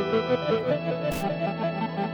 All you.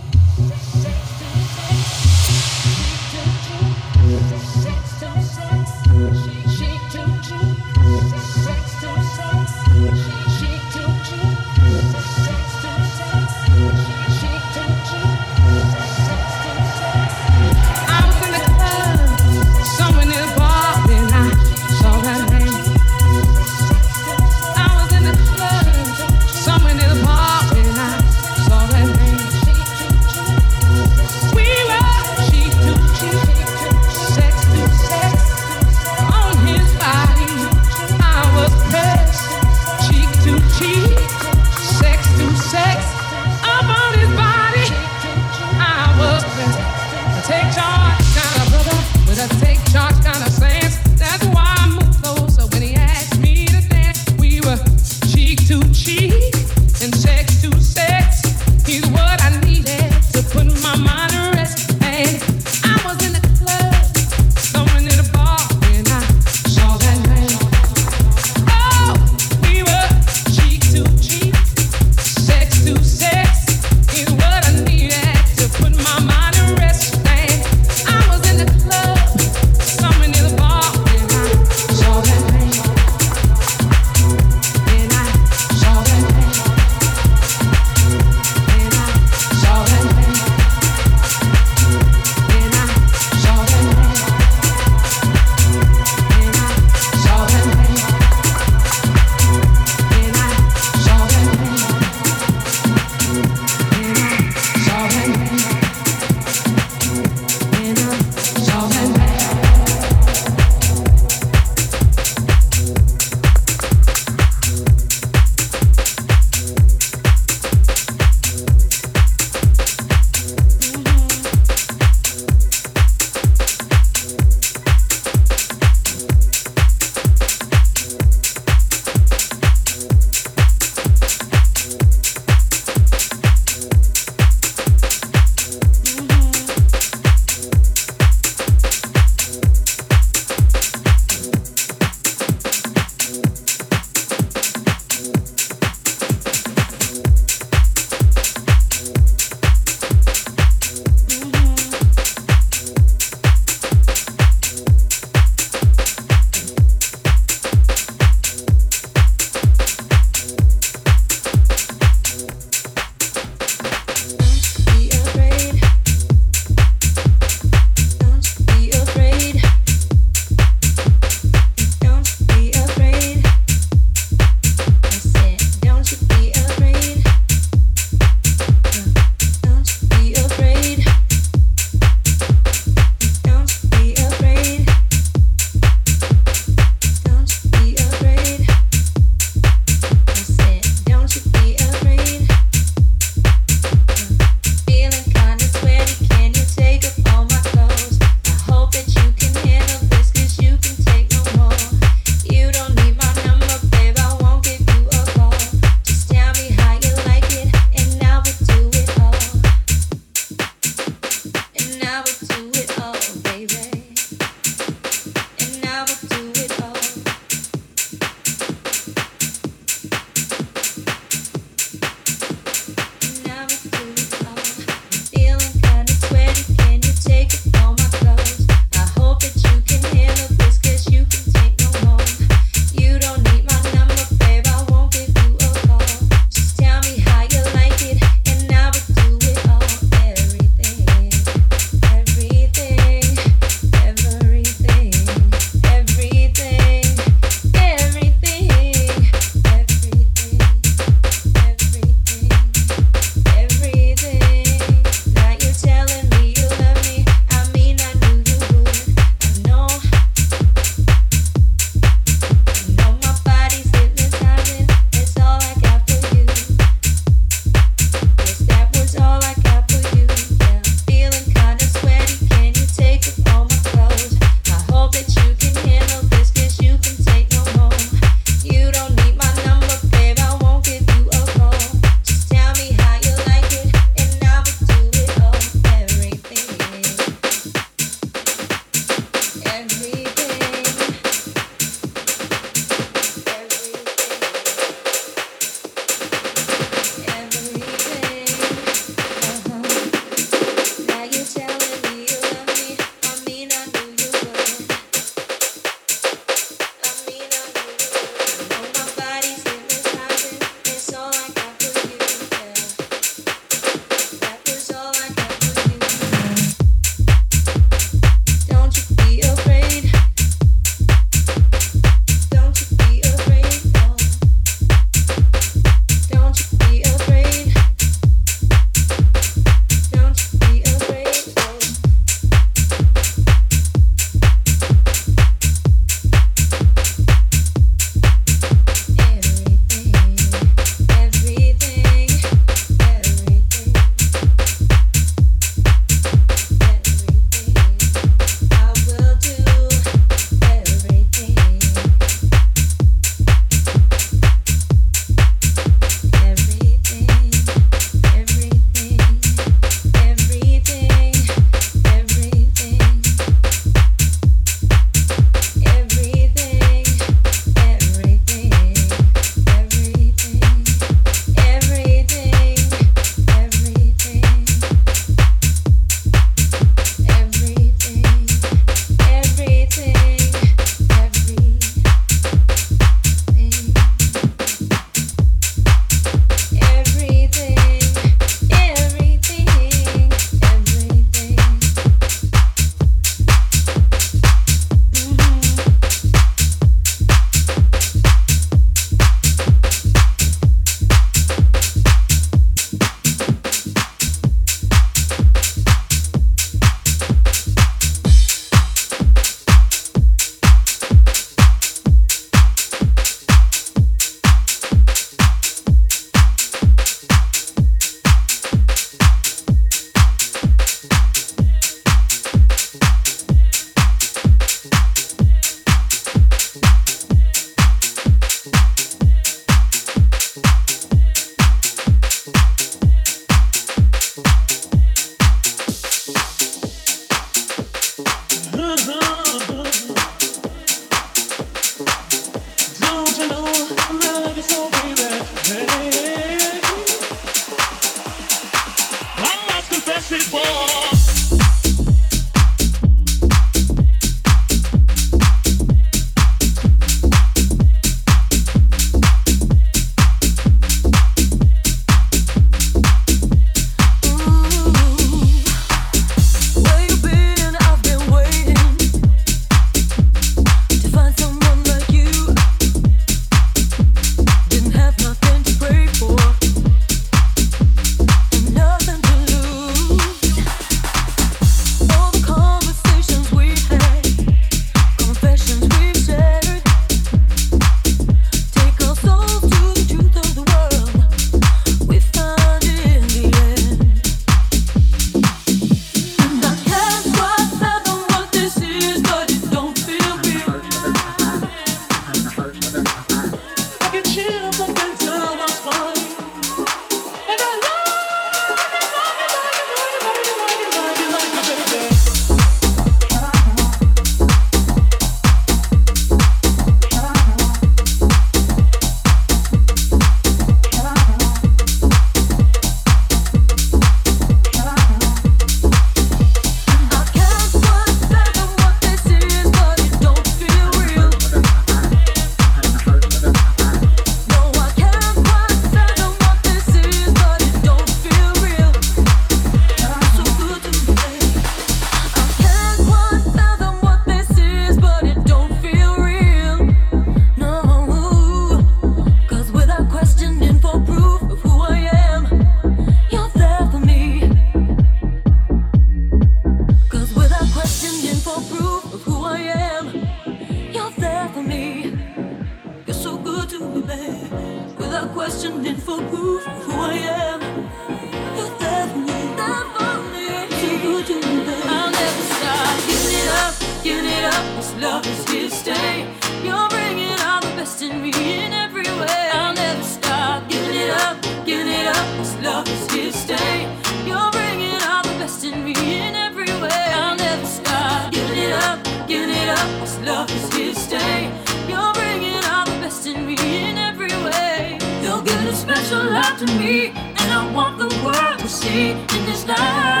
Sucking it up, this love is here to stay. You're bringing out the best in me in every way. I'll never stop giving it up, giving it up. This love is here to stay. You're bringing out the best in me in every way. I'll never stop giving it up, giving it up. This love is here to stay. You're bringing out the best in me in every way. You're giving a special love to me, and I want the world to see in this life.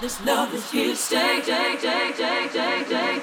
This love is here to stay. Stay, stay, stay,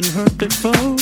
get ya, get